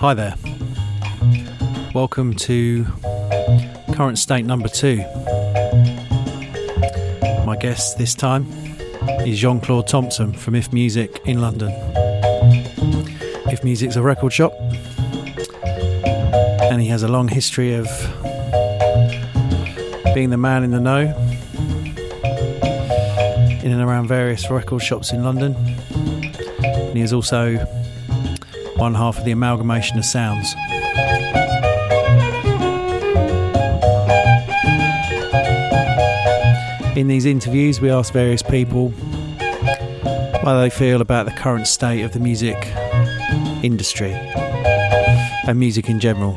Hi there. Welcome to Current State number two. My guest this time is Jean Claude Thompson from If Music in London. If Music's a record shop, and he has a long history of being the man in the know in and around various record shops in London. And he is also one half of the amalgamation of sounds. In these interviews, we ask various people how they feel about the current state of the music industry and music in general.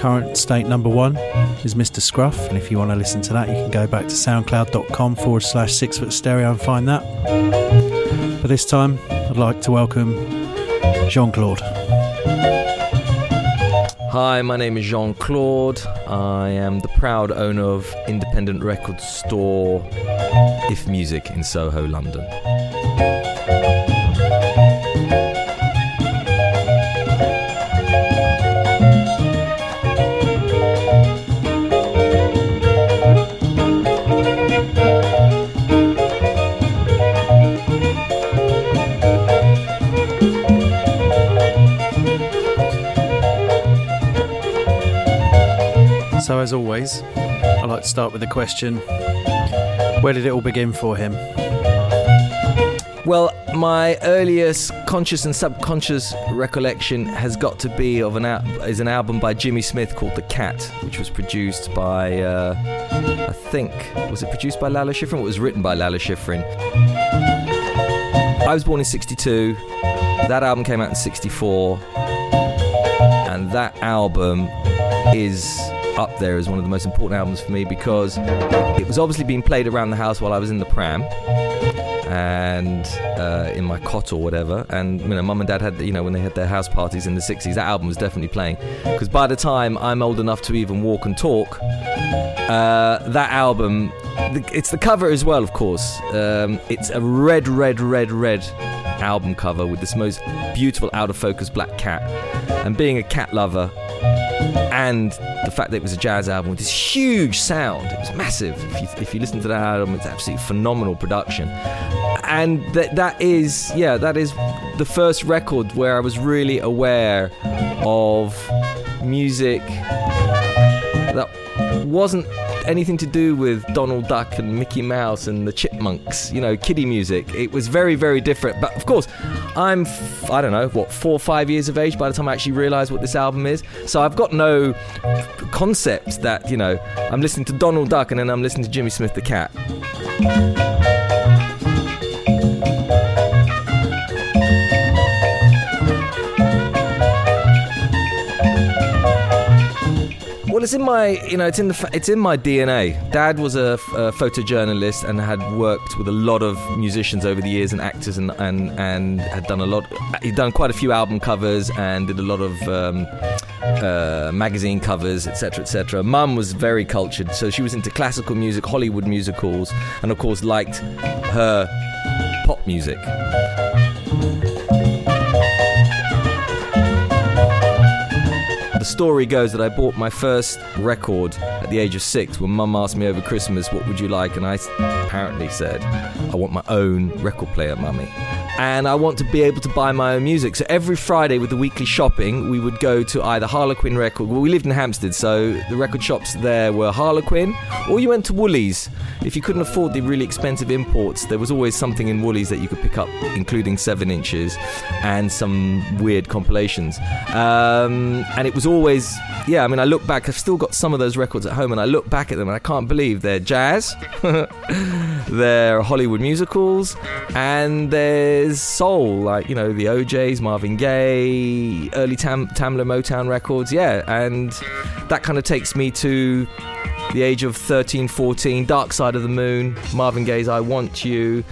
Current state number one is Mr. Scruff, and if you want to listen to that, you can go back to soundcloud.com forward slash six foot stereo and find that. But this time, I'd like to welcome Jean Claude. Hi, my name is Jean Claude. I am the proud owner of independent record store If Music in Soho, London. As always, I like to start with the question where did it all begin for him? Well, my earliest conscious and subconscious recollection has got to be of an al- is an album by Jimmy Smith called The Cat, which was produced by uh, I think was it produced by Lalo Schifrin? It was written by Lalo Schifrin. I was born in '62. That album came out in '64, and that album is up there as one of the most important albums for me because it was obviously being played around the house while I was in the pram and uh, in my cot or whatever. And you know, mum and dad had you know when they had their house parties in the '60s, that album was definitely playing. Because by the time I'm old enough to even walk and talk, uh, that album, it's the cover as well, of course. Um, it's a red, red, red, red album cover with this most beautiful out of focus black cat. And being a cat lover, and the fact that it was a jazz album with this huge sound. It was massive. If you, if you listen to that album, it's absolutely phenomenal production. And that that is, yeah, that is the first record where I was really aware of music that wasn't anything to do with Donald Duck and Mickey Mouse and the Chipmunks, you know, kiddie music. It was very, very different. But of course, I'm, f- I don't know, what, four or five years of age by the time I actually realize what this album is. So I've got no concept that, you know, I'm listening to Donald Duck and then I'm listening to Jimmy Smith the Cat. It's in my, you know, it's in the, it's in my DNA. Dad was a, a photojournalist and had worked with a lot of musicians over the years and actors and and and had done a lot. He'd done quite a few album covers and did a lot of um, uh, magazine covers, etc., etc. Mum was very cultured, so she was into classical music, Hollywood musicals, and of course liked her pop music. Story goes that I bought my first record at the age of six when mum asked me over Christmas, What would you like? And I apparently said, I want my own record player, mummy. And I want to be able to buy my own music. So every Friday with the weekly shopping, we would go to either Harlequin Record. Well, we lived in Hampstead, so the record shops there were Harlequin, or you went to Woolies. If you couldn't afford the really expensive imports, there was always something in Woolies that you could pick up, including seven inches and some weird compilations. Um, and it was always, yeah, I mean, I look back, I've still got some of those records at home, and I look back at them and I can't believe they're jazz, they're Hollywood musicals, and there's soul, like, you know, the OJs, Marvin Gaye, early Tam- Tamla Motown records, yeah, and that kind of takes me to the age of 13, 14, Dark Side of the Moon, Marvin Gaye's I Want You.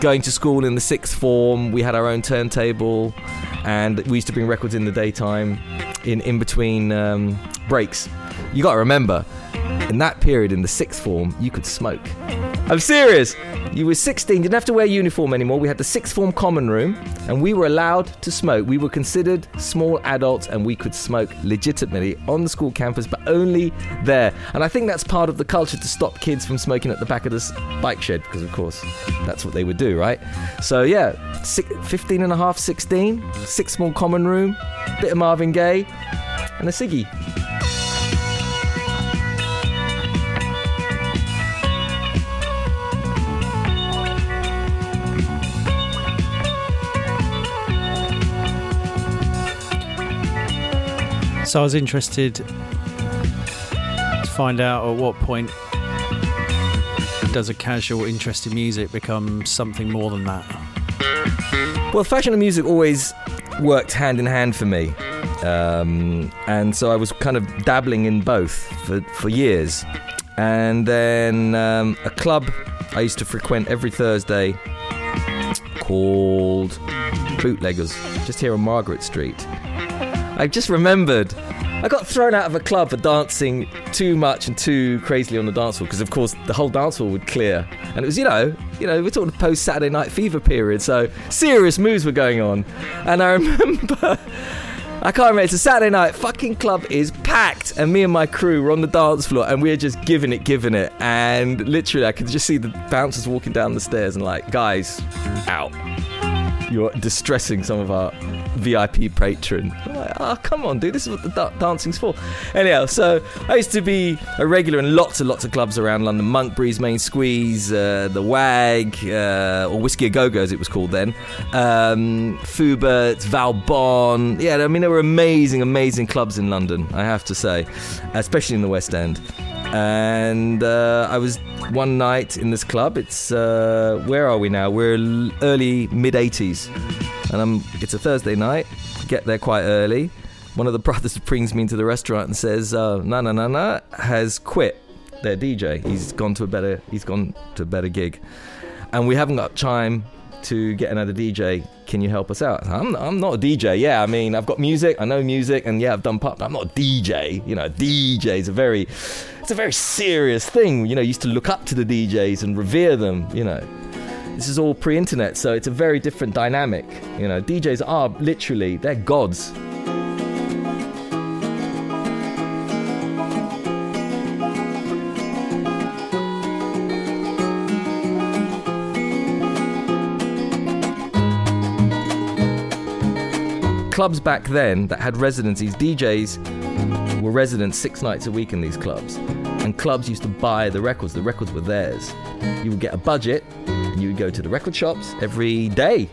Going to school in the sixth form, we had our own turntable, and we used to bring records in the daytime, in in between um, breaks. You got to remember, in that period in the sixth form, you could smoke. I'm serious. You were 16, didn't have to wear uniform anymore. We had the sixth form common room, and we were allowed to smoke. We were considered small adults, and we could smoke legitimately on the school campus, but only there. And I think that's part of the culture to stop kids from smoking at the back of the bike shed, because of course that's what they would do, right? So yeah, 15 and a half, 16, sixth form common room, bit of Marvin Gaye, and a ciggy. So I was interested to find out at what point does a casual interest in music become something more than that? Well, fashion and music always worked hand in hand for me. Um, and so I was kind of dabbling in both for, for years. And then um, a club I used to frequent every Thursday called Bootleggers, just here on Margaret Street. I just remembered I got thrown out of a club for dancing too much and too crazily on the dance floor because, of course, the whole dance floor would clear, and it was, you know, you know, we're talking post Saturday Night Fever period, so serious moves were going on, and I remember. I can't remember. It's a Saturday night. Fucking club is packed, and me and my crew were on the dance floor, and we are just giving it, giving it. And literally, I could just see the bouncers walking down the stairs, and like, guys, out. You're distressing some of our VIP patron. Like, oh, come on, dude, this is what the da- dancing's for. Anyhow, so I used to be a regular in lots and lots of clubs around London Monkberry's, Main Squeeze, uh, The Wag, uh, or Whiskey A Go Go as it was called then, um, Fubert, Valbonne. Yeah, I mean, there were amazing, amazing clubs in London, I have to say, especially in the West End. And uh, I was one night in this club. It's, uh, where are we now? We're early, mid 80s and I'm, it's a Thursday night. Get there quite early. One of the brothers brings me into the restaurant and says, uh, "Na na na na has quit their DJ. He's gone to a better. He's gone to a better gig, and we haven't got time to get another DJ. Can you help us out? I'm, I'm not a DJ. Yeah, I mean, I've got music. I know music, and yeah, I've done pop. But I'm not a DJ. You know, DJ is a very, it's a very serious thing. You know, used to look up to the DJs and revere them. You know, this is all pre-internet, so it's a very different dynamic. You know, DJs are literally they're gods. Clubs back then that had residencies, DJs were residents six nights a week in these clubs. And clubs used to buy the records, the records were theirs. You would get a budget, and you would go to the record shops every day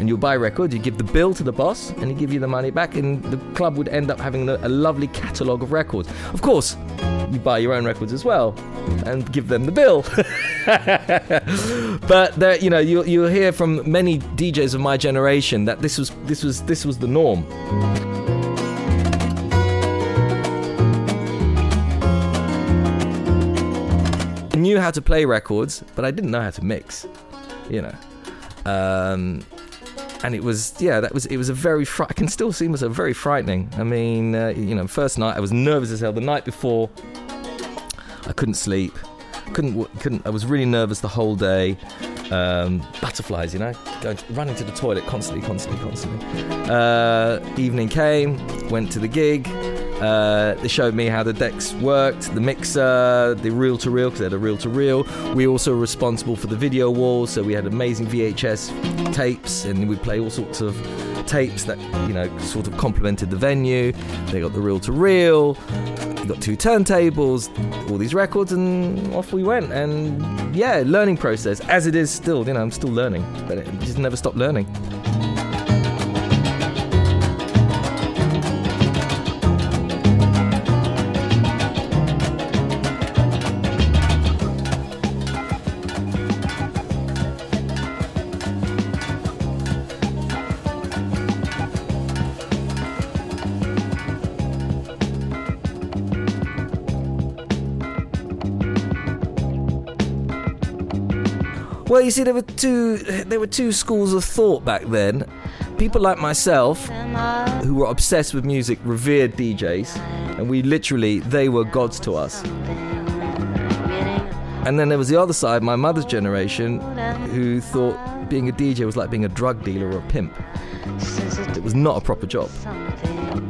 and you'll buy records, you give the bill to the boss, and he give you the money back, and the club would end up having a, lovely catalogue of records. Of course, you buy your own records as well, and give them the bill. but there, you know, you, you'll hear from many DJs of my generation that this was this was this was the norm. I knew how to play records, but I didn't know how to mix. You know, um, and it was yeah, that was it was a very fr- I can still see myself very frightening. I mean, uh, you know, first night I was nervous as hell. The night before, I couldn't sleep, couldn't couldn't. I was really nervous the whole day. Um, butterflies, you know, going running to the toilet constantly, constantly, constantly. Uh, evening came, went to the gig. Uh, they showed me how the decks worked, the mixer, the reel to reel, because they had a reel to reel. We also were responsible for the video walls, so we had amazing VHS tapes, and we'd play all sorts of tapes that, you know, sort of complemented the venue. They got the reel to reel, we got two turntables, all these records, and off we went. And yeah, learning process, as it is still, you know, I'm still learning, but it just never stop learning. Well, you see, there were two there were two schools of thought back then. People like myself, who were obsessed with music, revered DJs, and we literally they were gods to us. And then there was the other side, my mother's generation, who thought being a DJ was like being a drug dealer or a pimp. It was not a proper job.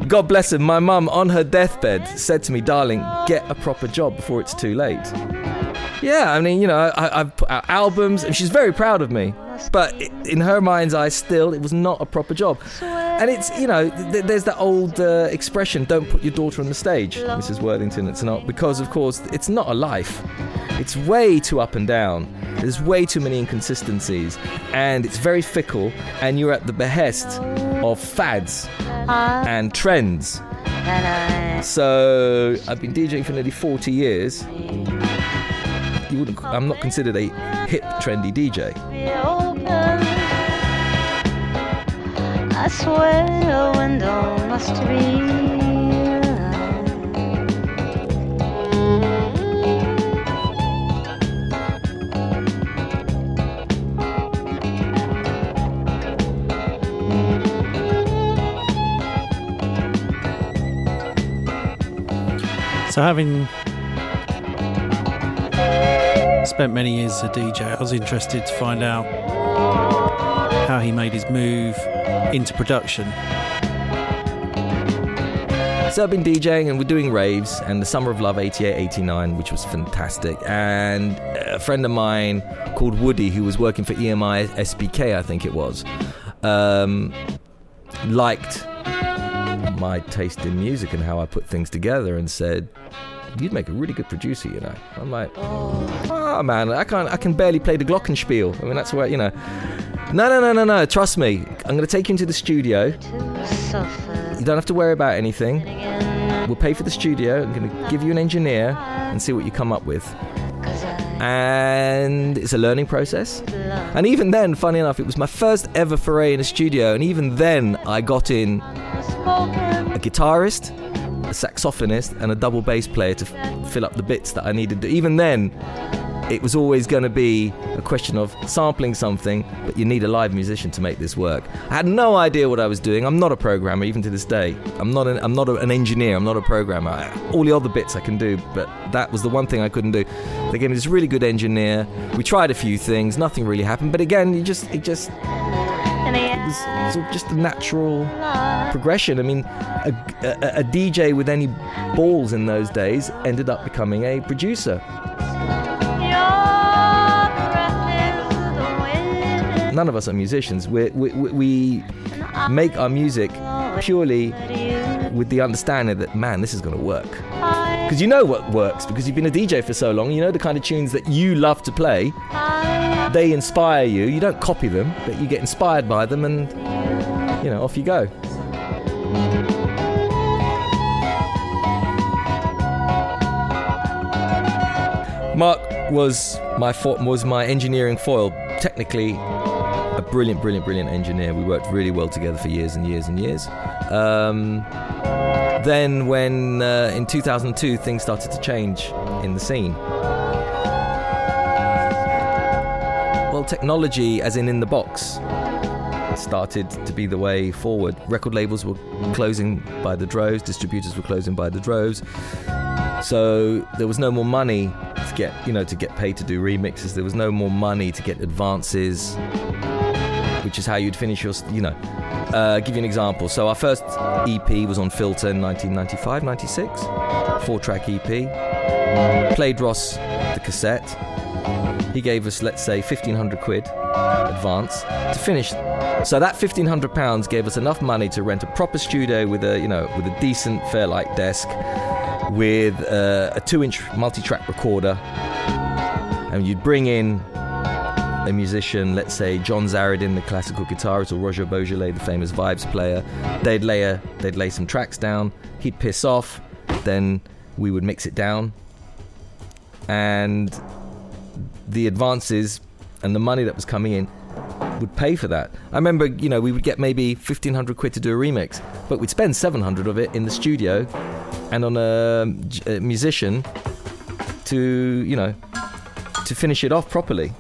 God bless him, my mum on her deathbed said to me, darling, get a proper job before it's too late. Yeah, I mean, you know, I, have put out albums, and she's very proud of me. But in her mind's eye, still, it was not a proper job. And it's, you know, th- there's that old uh, expression, don't put your daughter on the stage, Mrs. Worthington. It's not, because, of course, it's not a life. It's way too up and down. There's way too many inconsistencies. And it's very fickle, and you're at the behest of fads and trends. So I've been DJing for nearly 40 years wouldn't. I'm not considered a hip, trendy DJ. I swear a window must be. So having spent many years as a DJ. I was interested to find out how he made his move into production. So I've been DJing and we're doing raves and the Summer of Love 88 89, which was fantastic. And a friend of mine called Woody, who was working for EMI SBK, I think it was, um, liked my taste in music and how I put things together and said, you'd make a really good producer, you know. I'm like, oh ah, man, I can't, I can barely play the glockenspiel. I mean, that's where you know. No, no, no, no, no. Trust me. I'm going to take you into the studio. You don't have to worry about anything. We'll pay for the studio. I'm going to give you an engineer and see what you come up with. And it's a learning process. And even then, funny enough, it was my first ever foray in a studio. And even then, I got in a guitarist, a saxophonist, and a double bass player to f- fill up the bits that I needed. Even then, it was always going to be a question of sampling something, but you need a live musician to make this work. I had no idea what I was doing. I'm not a programmer, even to this day. I'm not an, I'm not a, an engineer. I'm not a programmer. All the other bits I can do, but that was the one thing I couldn't do. They gave me this really good engineer. We tried a few things. Nothing really happened. But again, you just it just was, just a natural progression. I mean, a, a, a, DJ with any balls in those days ended up becoming a producer. None of us are musicians. we we, we make our music purely with the understanding that, man, this is going to work. Because you know what works, because you've been a DJ for so long, you know the kind of tunes that you love to play they inspire you. You don't copy them, but you get inspired by them, and you know, off you go. Mark was my fo- was my engineering foil. Technically, a brilliant, brilliant, brilliant engineer. We worked really well together for years and years and years. Um, then, when uh, in 2002 things started to change in the scene, well, technology, as in in the box, started to be the way forward. Record labels were closing by the droves, distributors were closing by the droves. So there was no more money to get, you know, to get paid to do remixes. There was no more money to get advances, which is how you'd finish your, you know. Uh, give you an example. So our first EP was on Filter in 1995, 96, four-track EP. Played Ross the cassette he gave us, let's say, 1500 quid advance to finish. So that 1500 pounds gave us enough money to rent a proper studio with a, you know, with a decent Fairlight desk, with uh, a two-inch multi-track recorder, and you'd bring in a musician, let's say John Zaradin, the classical guitarist, or Roger Beaujolais, the famous vibes player. They'd lay a, they'd lay some tracks down. He'd piss off. Then we would mix it down, and the advances and the money that was coming in would pay for that. I remember, you know, we would get maybe 1500 quid to do a remix, but we'd spend 700 of it in the studio and on a, a musician to, you know, to finish it off properly.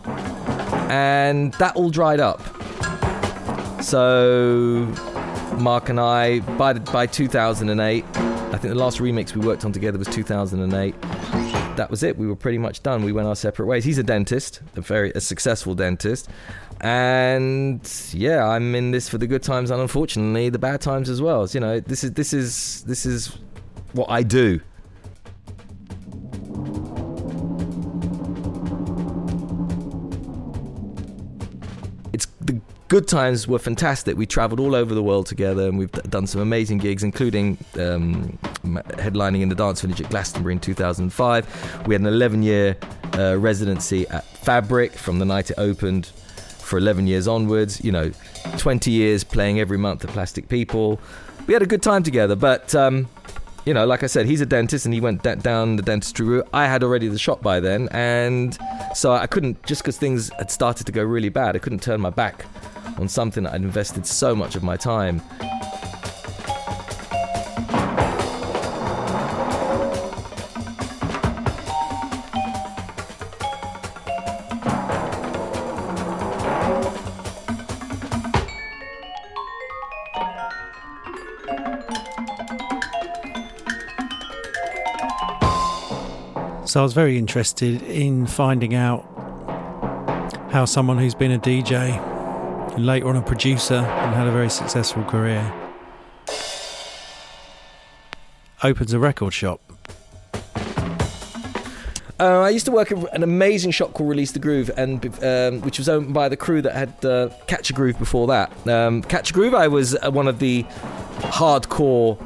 And that all dried up. So Mark and I, by, by 2008, I think the last remix we worked on together was 2008 that was it. We were pretty much done. We went our separate ways. He's a dentist, a very a successful dentist, and yeah, I'm in this for the good times and unfortunately the bad times as well. So, you know, this is this is this is what I do. Good times were fantastic. We traveled all over the world together and we've done some amazing gigs, including um, headlining in the Dance Village at Glastonbury in 2005. We had an 11 year uh, residency at Fabric from the night it opened for 11 years onwards. You know, 20 years playing every month at Plastic People. We had a good time together, but. Um, you know, like I said, he's a dentist and he went down the dentistry route. I had already the shop by then, and so I couldn't, just because things had started to go really bad, I couldn't turn my back on something that I'd invested so much of my time. So I was very interested in finding out how someone who's been a DJ and later on a producer and had a very successful career. Opens a record shop. Uh, I used to work at an amazing shop called Release the Groove, and um, which was owned by the crew that had uh, Catch a Groove before that. Um, Catch a Groove, I was uh, one of the hardcore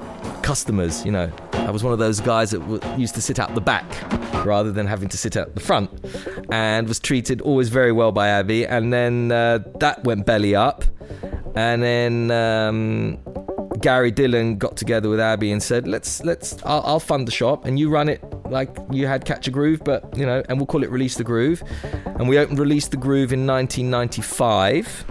customers. You know, I was one of those guys that w- used to sit out the back rather than having to sit at the front, and was treated always very well by Abby. And then uh, that went belly up, and then um, Gary Dillon got together with Abby and said, "Let's let's I'll, I'll, fund the shop and you run it like you had Catch a Groove, but you know, and we'll call it Release the Groove." And we opened Release the Groove in 1995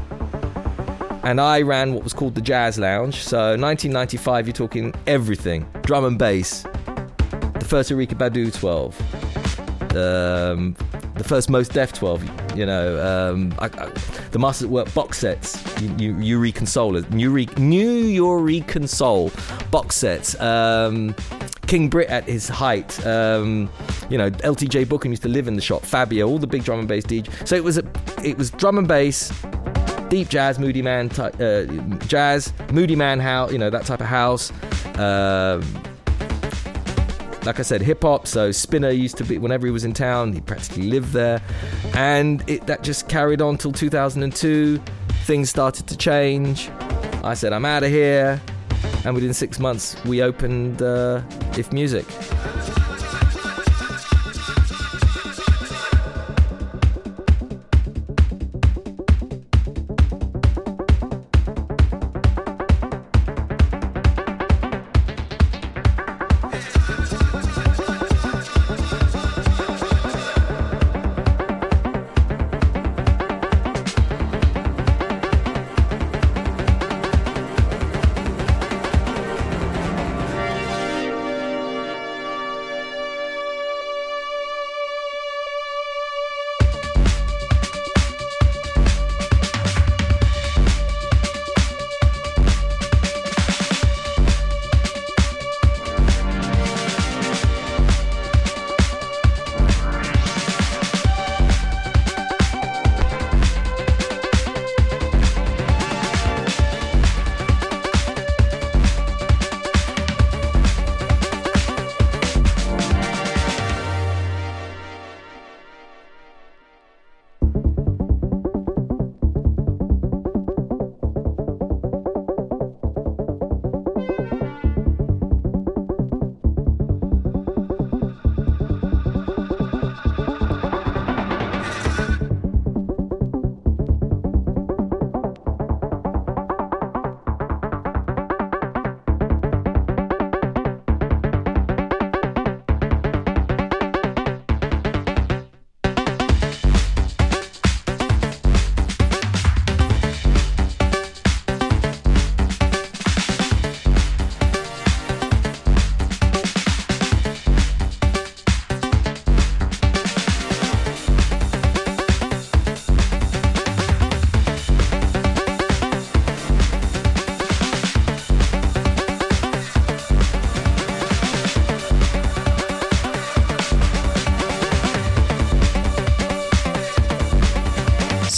and I ran what was called the Jazz Lounge. So 1995, you're talking everything: drum and bass, the first Erykah Badu 12, um, the first Mos Def 12. You know, um, I, I, the Masters at Work box sets, Nuyorican Soul, New Re, Nuyorican Soul box sets. Um, King Britt at his height. Um, you know, LTJ Bukem used to live in the shop. Fabio, all the big drum and bass DJ. So it was a, it was drum and bass, deep jazz, Moodymann uh, jazz, Moodymann house, you know, that type of house. Um, like I said, hip hop. So Spinna used to be whenever he was in town, he practically lived there, and it, that just carried on till 2002. Things started to change. I said, I'm out of here, and within six months, we opened uh, If Music.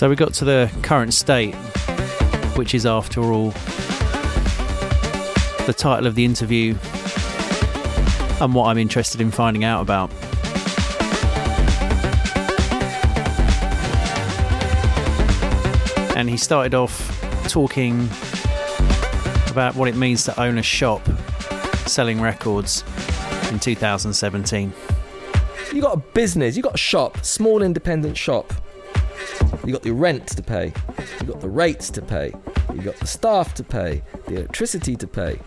So we got to the current state, which is, after all, the title of the interview and what I'm interested in finding out about. And he started off talking about what it means to own a shop selling records in 2017. You got a business, you got a shop, small independent shop. You got the rent to pay, you got the rates to pay, you got the staff to pay, the electricity to pay.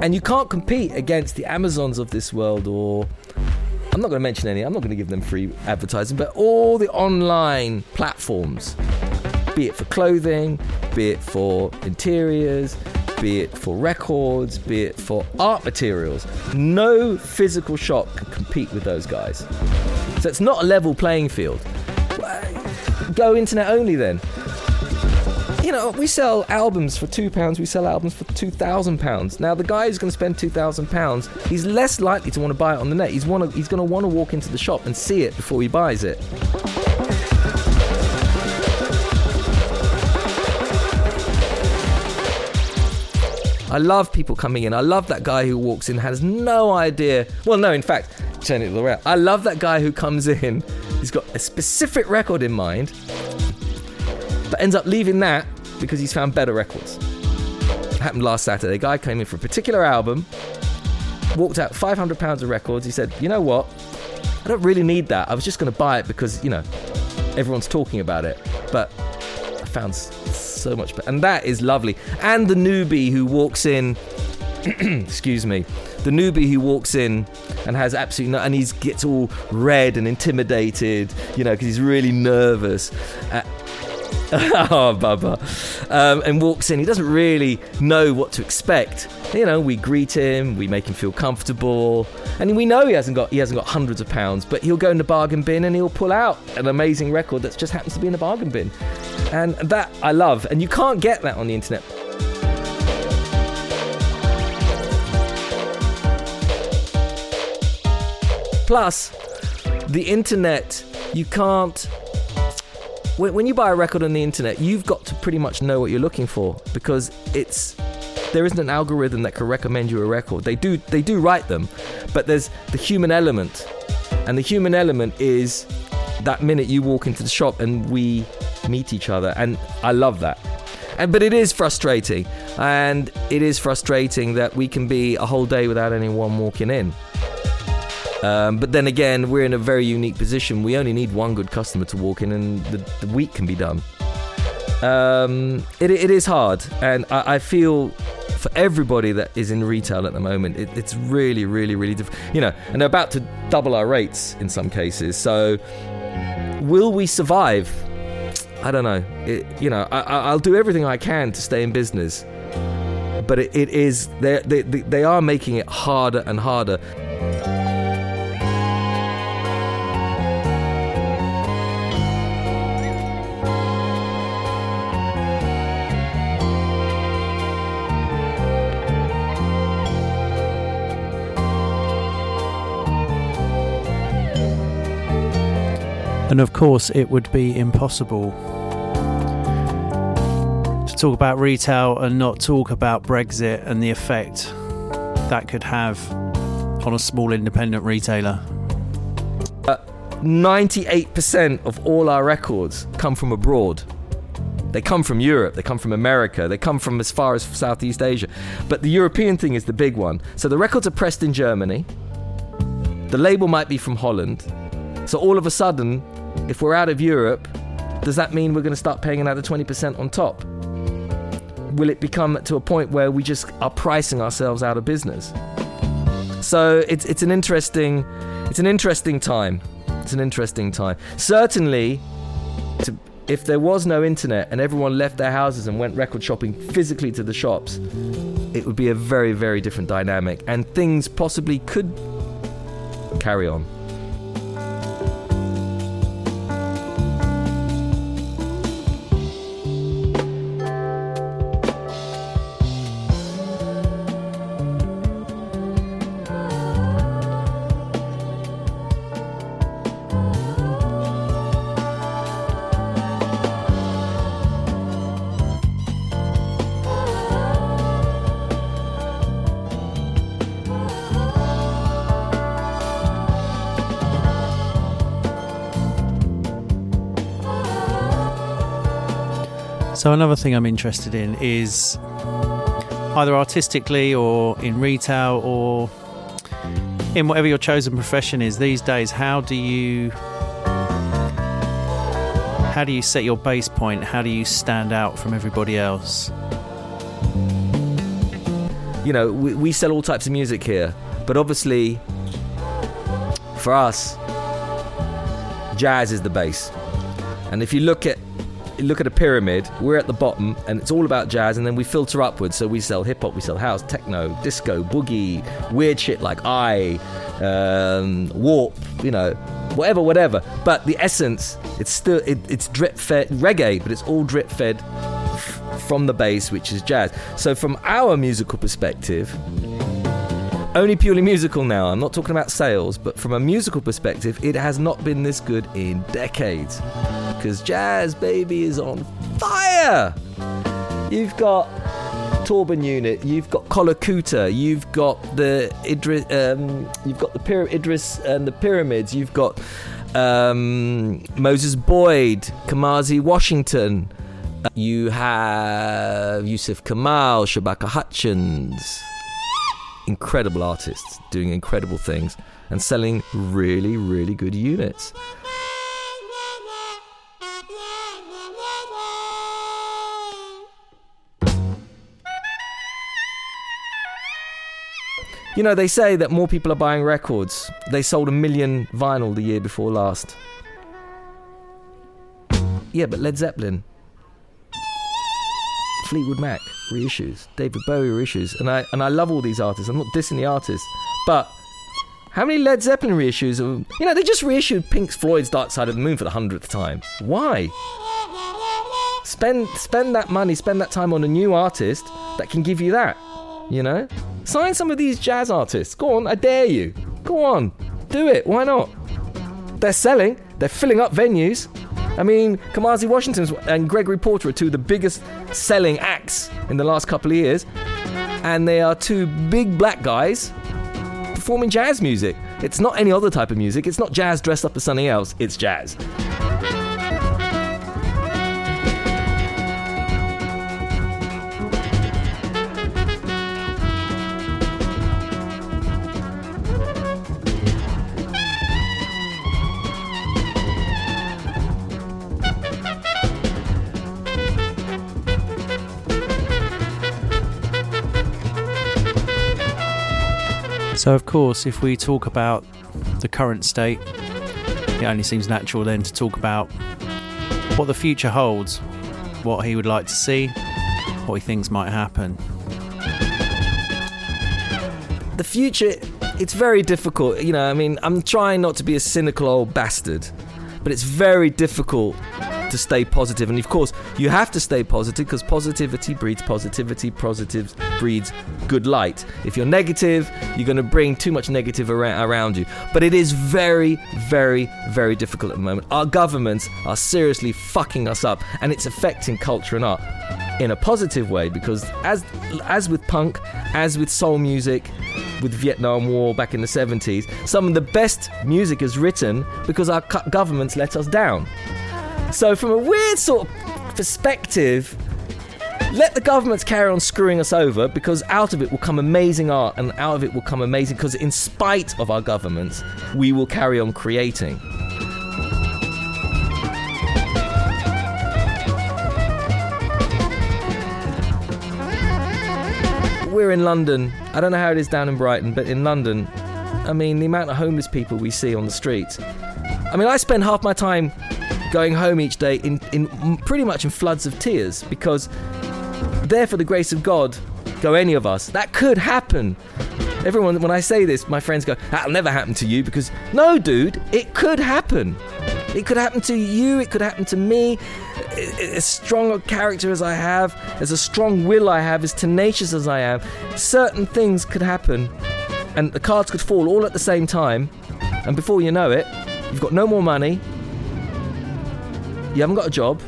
And you can't compete against the Amazons of this world or I'm not going to mention any, I'm not going to give them free advertising, but all the online platforms, be it for clothing, be it for interiors, be it for records, be it for art materials, no physical shop can compete with those guys. So it's not a level playing field. Go internet only then you know, we sell albums for two pounds. We sell albums for two thousand pounds. Now, the guy who's going to spend two thousand pounds, he's less likely to want to buy it on the net. He's want to, he's going to want to walk into the shop and see it before he buys it. I love people coming in. I love that guy who walks in has no idea. Well, no, in fact, turn it the way. I love that guy who comes in. He's got a specific record in mind, but ends up leaving that because he's found better records. It happened last Saturday. A guy came in for a particular album, walked out 500 pounds of records. He said, "You know what? I don't really need that. I was just going to buy it because you know everyone's talking about it, but I found so much better." And that is lovely. And the newbie who walks in. excuse me, the newbie who walks in and has absolutely no, and he gets all red and intimidated, you know, because he's really nervous. Uh, oh, Bubba. Um, and walks in. He doesn't really know what to expect. You know, we greet him, we make him feel comfortable, and we know he hasn't got he hasn't got hundreds of pounds, but he'll go in the bargain bin and he'll pull out an amazing record that just happens to be in the bargain bin, and that I love. And you can't get that on the internet. Plus, the internet, you can't when you buy a record on the internet, you've got to pretty much know what you're looking for because it's there isn't an algorithm that can recommend you a record. They do they do write them, but there's the human element, and the human element is that minute you walk into the shop and we meet each other, and I love that. And but it is frustrating, and it is frustrating that we can be a whole day without anyone walking in. Um, but then again, we're in a very unique position. We only need one good customer to walk in, and the, the week can be done. Um, it, it is hard, and I, I, feel for everybody that is in retail at the moment, it, it's really, really, really difficult. You know, and they're about to double our rates in some cases. So, will we survive? I don't know. It, you know, I, will do everything I can to stay in business, but it, it is they, they they are making it harder and harder. And of course, it would be impossible to talk about retail and not talk about Brexit and the effect that could have on a small independent retailer. Uh, 98% of all our records come from abroad. They come from Europe, they come from America, they come from as far as Southeast Asia. But the European thing is the big one. So the records are pressed in Germany, the label might be from Holland. So all of a sudden, if we're out of Europe, does that mean we're going to start paying another 20% on top? Will it become to a point where we just are pricing ourselves out of business? So it's it's an interesting it's an interesting time. It's an interesting time. Certainly, to, if there was no internet and everyone left their houses and went record shopping physically to the shops, it would be a very very different dynamic, and things possibly could carry on. So another thing I'm interested in is either artistically or in retail or in whatever your chosen profession is these days. How do you how do you set your base point? How do you stand out from everybody else? You know, we, we sell all types of music here, but obviously, for us, jazz is the base. And if you look at look at a pyramid, we're at the bottom, and it's all about jazz, and then we filter upwards. So we sell hip hop, we sell house, techno, disco, boogie, weird shit like I, um, warp, you know, whatever, whatever. But the essence, it's still it, it's drip fed reggae, but it's all drip fed f- from the base, which is jazz. So from our musical perspective. Only purely musical now. I'm not talking about sales, but from a musical perspective, it has not been this good in decades. Because jazz, baby, is on fire. You've got Torban Unit, you've got Kolakuta, you've got the Idris, um, you've got the Pyra- Idris and the Pyramids, you've got um, Moses Boyd, Kamasi Washington, you have Yussef Kamaal, Shabaka Hutchings. Incredible artists doing incredible things and selling really, really good units. You know, they say that more people are buying records. They sold a million vinyl the year before last. Yeah, but Led Zeppelin, Fleetwood Mac reissues, David Bowie reissues, and I and I love all these artists. I'm not dissing the artists, but how many Led Zeppelin reissues? Are, you know, they just reissued Pink Floyd's Dark Side of the Moon for the hundredth time. Why? Spend spend that money, spend that time on a new artist that can give you that. You know, sign some of these jazz artists. Go on, I dare you. Go on, do it. Why not? They're selling. They're filling up venues. I mean, Kamasi Washington and Gregory Porter are two of the biggest selling acts in the last couple of years, and they are two big black guys performing jazz music. It's not any other type of music. It's not jazz dressed up as something else. It's jazz. So, of course, if we talk about the current state, it only seems natural then to talk about what the future holds, what he would like to see, what he thinks might happen. The future, it's very difficult. You know, I mean, I'm trying not to be a cynical old bastard, but it's very difficult to stay positive. And of course, you have to stay positive because positivity breeds positivity, positive breeds good light. If you're negative, you're going to bring too much negative around you. But it is very, very, very difficult at the moment. Our governments are seriously fucking us up, and it's affecting culture and art in a positive way because as as with punk, as with soul music, with Vietnam War back in the 70s, some of the best music is written because our governments let us down. So, from a weird sort of perspective, let the governments carry on screwing us over because out of it will come amazing art and out of it will come amazing because, in spite of our governments, we will carry on creating. We're in London. I don't know how it is down in Brighton, but in London, I mean, the amount of homeless people we see on the streets. I mean, I spend half my time going home each day in, in pretty much in floods of tears because there for the grace of God go any of us. That could happen. Everyone, when I say this, my friends go, that'll never happen to you because no, dude, it could happen. It could happen to you, it could happen to me. As strong a character as I have, as a strong will I have, as tenacious as I am, certain things could happen and the cards could fall all at the same time. And before you know it, you've got no more money, you haven't got a job.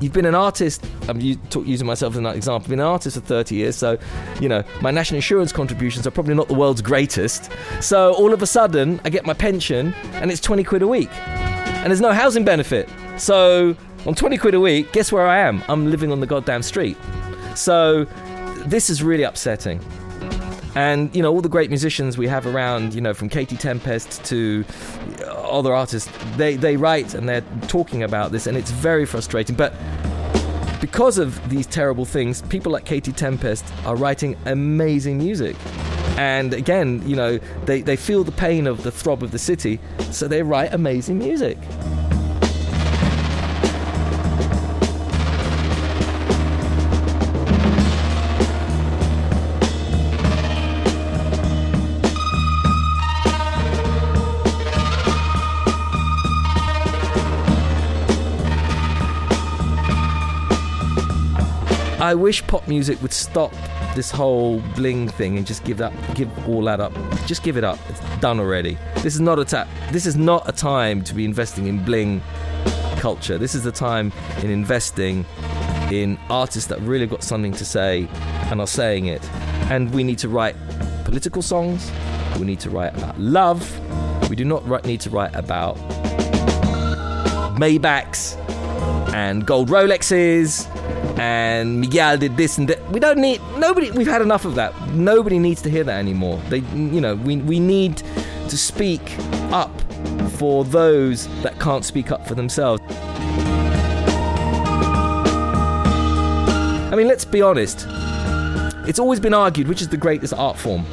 You've been an artist. I'm using myself as an example. I've been an artist for 30 years, so you know my national insurance contributions are probably not the world's greatest. So all of a sudden, I get my pension, and it's 20 quid a week, and there's no housing benefit. So On 20 quid a week, guess where I am? I'm living on the goddamn street. So this is really upsetting. And you know all the great musicians we have around, you know, from Katie Tempest to other artists, they they write and they're talking about this, and it's very frustrating. But because of these terrible things, people like Katie Tempest are writing amazing music. And again, you know, they, they feel the pain of the throb of the city, so they write amazing music. I wish pop music would stop this whole bling thing and just give that give all that up. Just give it up. It's done already. This is not a ta- this is not a time to be investing in bling culture. This is the time in investing in artists that really got something to say and are saying it. And we need to write political songs. We need to write about love. We do not need to write about Maybachs and gold Rolexes and Miguel did this and that. We don't need nobody. We've had enough of that. Nobody needs to hear that anymore. They, you know, we we need to speak up for those that can't speak up for themselves. I mean, let's be honest. It's always been argued which is the greatest art form.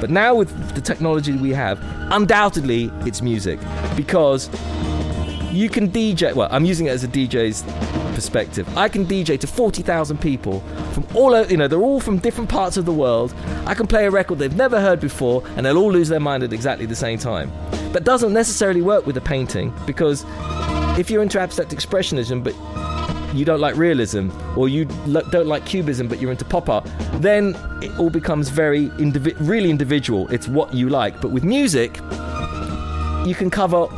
But now, with the technology we have, undoubtedly it's music. Because you can DJ, well, I'm using it as a DJ's perspective. I can DJ to 40,000 people from all over, you know, they're all from different parts of the world. I can play a record they've never heard before and they'll all lose their mind at exactly the same time. That doesn't necessarily work with a painting because if you're into abstract expressionism but you don't like realism or you don't like cubism but you're into pop art, then it all becomes very indivi- really individual. It's what you like. But with music, you can cover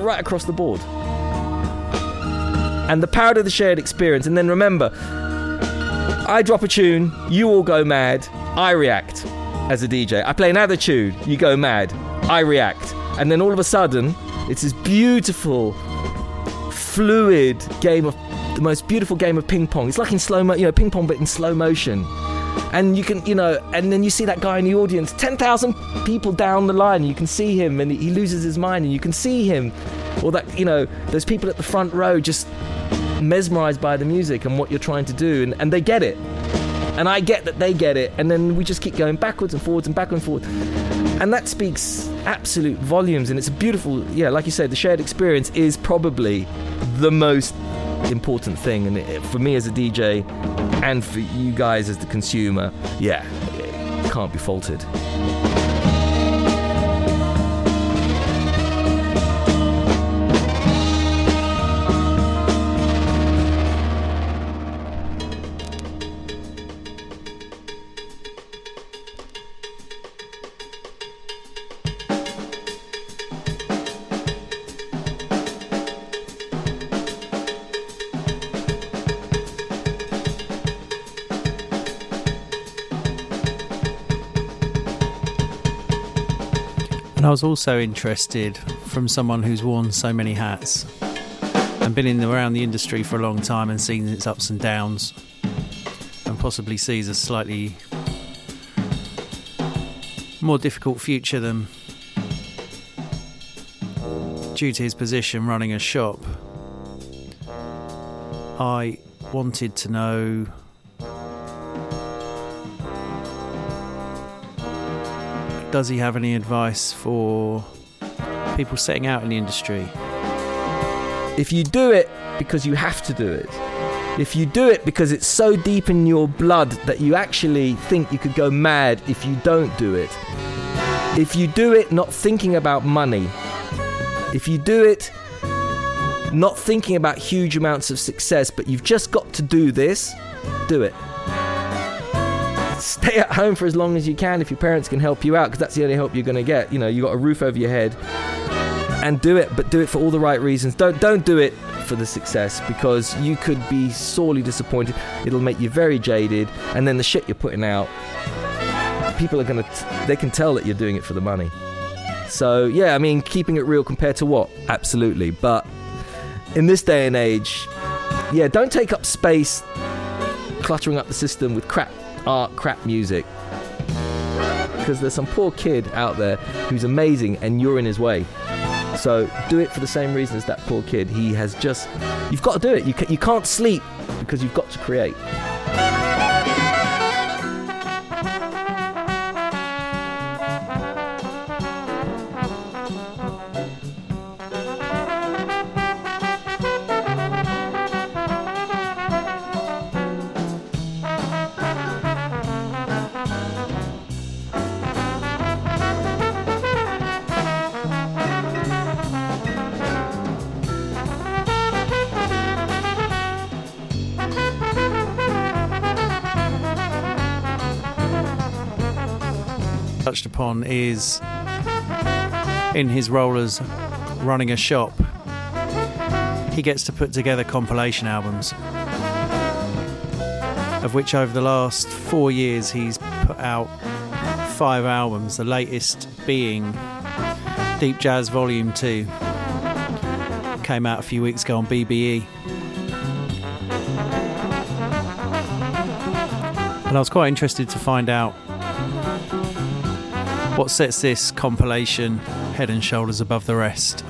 right across the board. And the power of the shared experience. And then remember, I drop a tune, you all go mad, I react as a DJ. I play another tune, you go mad, I react. And then all of a sudden, it's this beautiful, fluid game of the most beautiful game of ping pong. It's like in slow mo, you know, ping pong, but in slow motion. And you can, you know, and then you see that guy in the audience, 10,000 people down the line, you can see him and he loses his mind, and you can see him. Or that, you know, those people at the front row just mesmerized by the music and what you're trying to do, and, and they get it. And I get that they get it, and then we just keep going backwards and forwards and backwards and forwards. And that speaks absolute volumes, and it's a beautiful, yeah, like you said, the shared experience is probably the most important thing. And it, for me as a DJ, and for you guys as the consumer, yeah, it can't be faulted. And I was also interested from someone who's worn so many hats and been in around the industry for a long time and seen its ups and downs and possibly sees a slightly more difficult future than due to his position running a shop. I wanted to know does he have any advice for people setting out in the industry? If you do it because you have to do it, if you do it because it's so deep in your blood that you actually think you could go mad if you don't do it, if you do it not thinking about money, if you do it not thinking about huge amounts of success, but you've just got to do this, do it stay at home for as long as you can if your parents can help you out because that's the only help you're going to get. You know you got a roof over your head. And do it but do it for all the right reasons. Don't don't do it for the success because you could be sorely disappointed. It'll make you very jaded and then the shit you're putting out people are going to they can tell that you're doing it for the money. So yeah i mean keeping it real compared to what? Absolutely but in this day and age, yeah, don't take up space cluttering up the system with crap art, crap music. Because there's some poor kid out there who's amazing and you're in his way. So do it for the same reason as that poor kid. He has just, you've got to do it. You, ca- you can't sleep because you've got to create. Upon is in his role as running a shop, he gets to put together compilation albums, of which over the last four years he's put out five albums, the latest being Deep Jazz Volume 2. Came out a few weeks ago on BBE. And I was quite interested to find out what sets this compilation head and shoulders above the rest.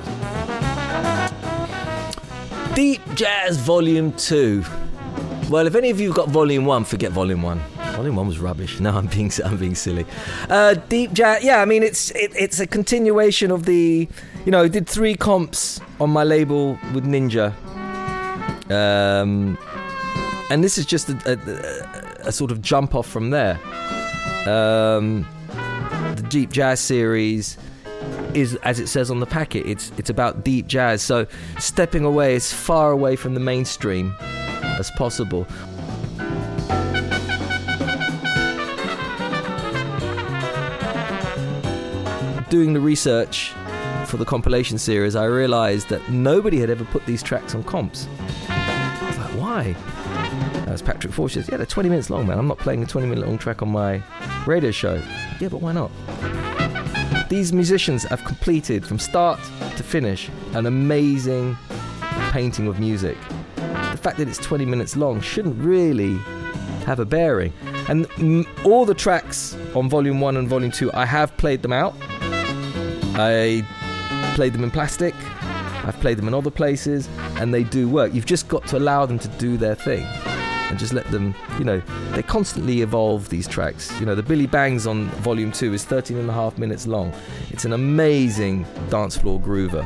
Deep Jazz Volume 2. Well, if any of you have got Volume 1, forget Volume 1. Volume 1 was rubbish. No, I'm being, I'm being silly. Uh, Deep Jazz, yeah, I mean, it's it, it's a continuation of the, you know, I did three comps on my label with Ninja. Um, and this is just a, a, a sort of jump off from there. Um, Deep Jazz series is, as it says on the packet, it's it's about deep jazz. So stepping away as far away from the mainstream as possible. Doing the research for the compilation series, I realised that nobody had ever put these tracks on comps. I was like, why? That was Patrick Forge's. Yeah, they're 20 minutes long, man. I'm not playing a 20 minute long track on my radio show. Yeah, but why not? These musicians have completed from start to finish an amazing painting of music. The fact that it's 20 minutes long shouldn't really have a bearing. And all the tracks on Volume 1 and Volume 2, I have played them out. I played them in plastic, I've played them in other places, and they do work. You've just got to allow them to do their thing and just let them, you know, they constantly evolve these tracks. You know, the Billy Bang's on Volume 2 is 13 and a half minutes long. It's an amazing dance floor groover.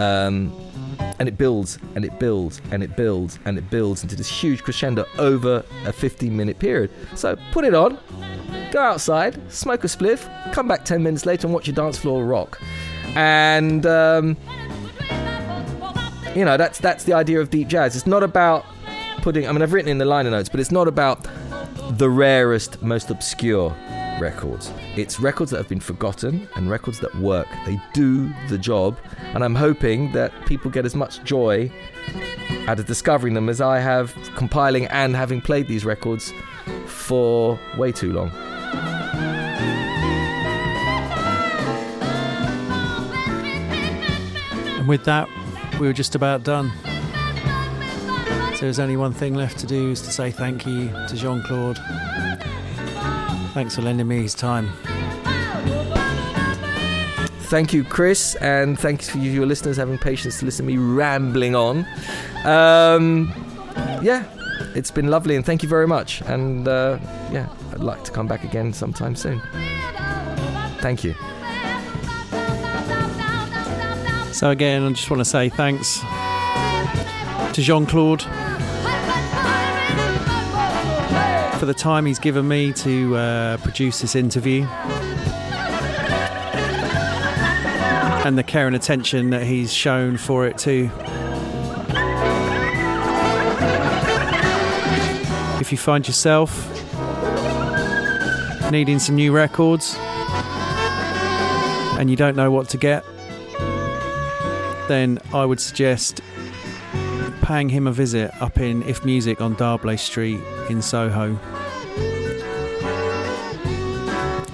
Um, and it builds and it builds and it builds and it builds into this huge crescendo over a 15 minute period. So put it on, go outside, smoke a spliff, come back 10 minutes later and watch your dance floor rock. And, um, you know, that's, that's the idea of deep jazz. It's not about putting, I mean, I've written in the liner notes, but it's not about the rarest, most obscure records. It's records that have been forgotten and records that work. They do the job, and I'm hoping that people get as much joy out of discovering them as I have compiling and having played these records for way too long. And with that, we were just about done. So there's only one thing left to do is to say thank you to Jean Claude. Thanks for lending me his time. Thank you, Chris, and thanks for you, your listeners, having patience to listen to me rambling on. Um, yeah, it's been lovely, and thank you very much. And uh, yeah, I'd like to come back again sometime soon. Thank you. So again, I just want to say thanks to Jean Claude for the time he's given me to uh, produce this interview and the care and attention that he's shown for it too. If you find yourself needing some new records and you don't know what to get, then I would suggest paying him a visit up in If Music on D'Arblay Street in Soho.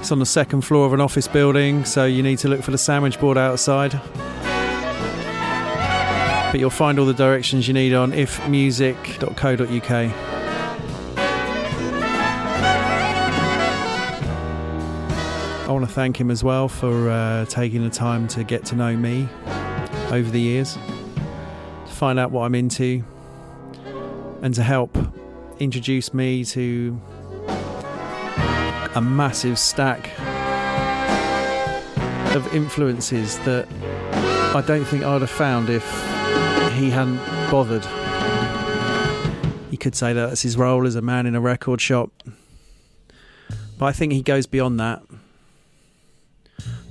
It's on the second floor of an office building, so you need to look for the sandwich board outside. But you'll find all the directions you need on ifmusic.co.uk. I want to thank him as well for uh, taking the time to get to know me over the years, find out what I'm into, and to help introduce me to a massive stack of influences that I don't think I'd have found if he hadn't bothered. You could say that that's his role as a man in a record shop, but I think he goes beyond that.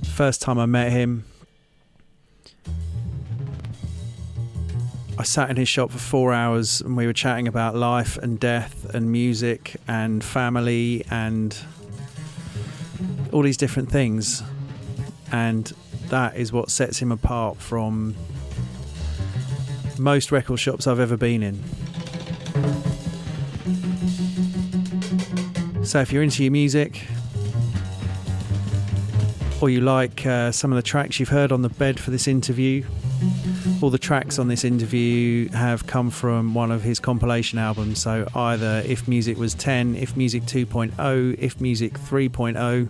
First time I met him, I sat in his shop for four hours and we were chatting about life and death and music and family and all these different things. And that is what sets him apart from most record shops I've ever been in. So if you're into your music, or you like uh, some of the tracks you've heard on the bed for this interview, all the tracks on this interview have come from one of his compilation albums. So either If Music Was 10, If Music 2.0, If Music 3.0,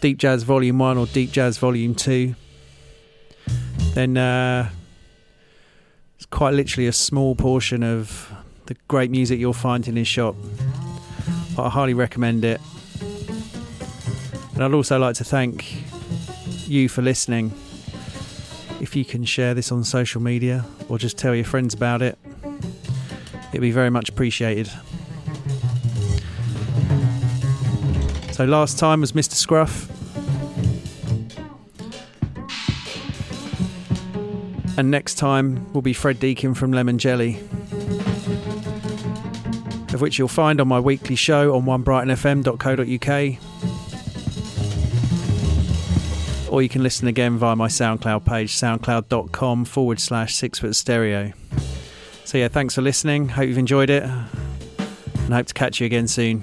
Deep Jazz Volume 1 or Deep Jazz Volume 2. Then uh, it's quite literally a small portion of the great music you'll find in his shop. But I highly recommend it. And I'd also like to thank you for listening. If you can share this on social media or just tell your friends about it, it'd be very much appreciated. So last time was Mr. Scruff. And next time will be Fred Deakin from Lemon Jelly, of which you'll find on my weekly show on onebrightonfm.co.uk. Or you can listen again via my SoundCloud page, soundcloud.com forward slash six foot stereo. So, yeah, thanks for listening. Hope you've enjoyed it and hope to catch you again soon.